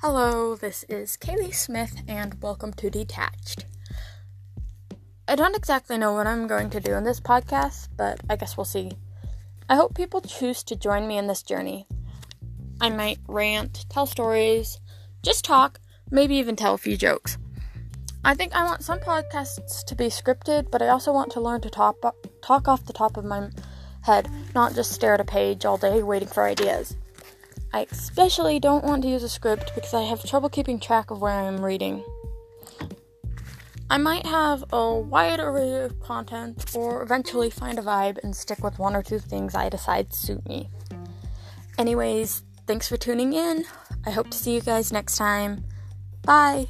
Hello, this is Kaylee Smith, and welcome to Detached. I don't exactly know what I'm going to do in this podcast, but I guess we'll see. I hope people choose to join me in this journey. I might rant, tell stories, just talk, maybe even tell a few jokes. I think I want some podcasts to be scripted, but I also want to learn to talk, talk off the top of my head, not just stare at a page all day waiting for ideas. I especially don't want to use a script because I have trouble keeping track of where I am reading. I might have a wide array of content or eventually find a vibe and stick with one or two things I decide suit me. Anyways, thanks for tuning in. I hope to see you guys next time. Bye.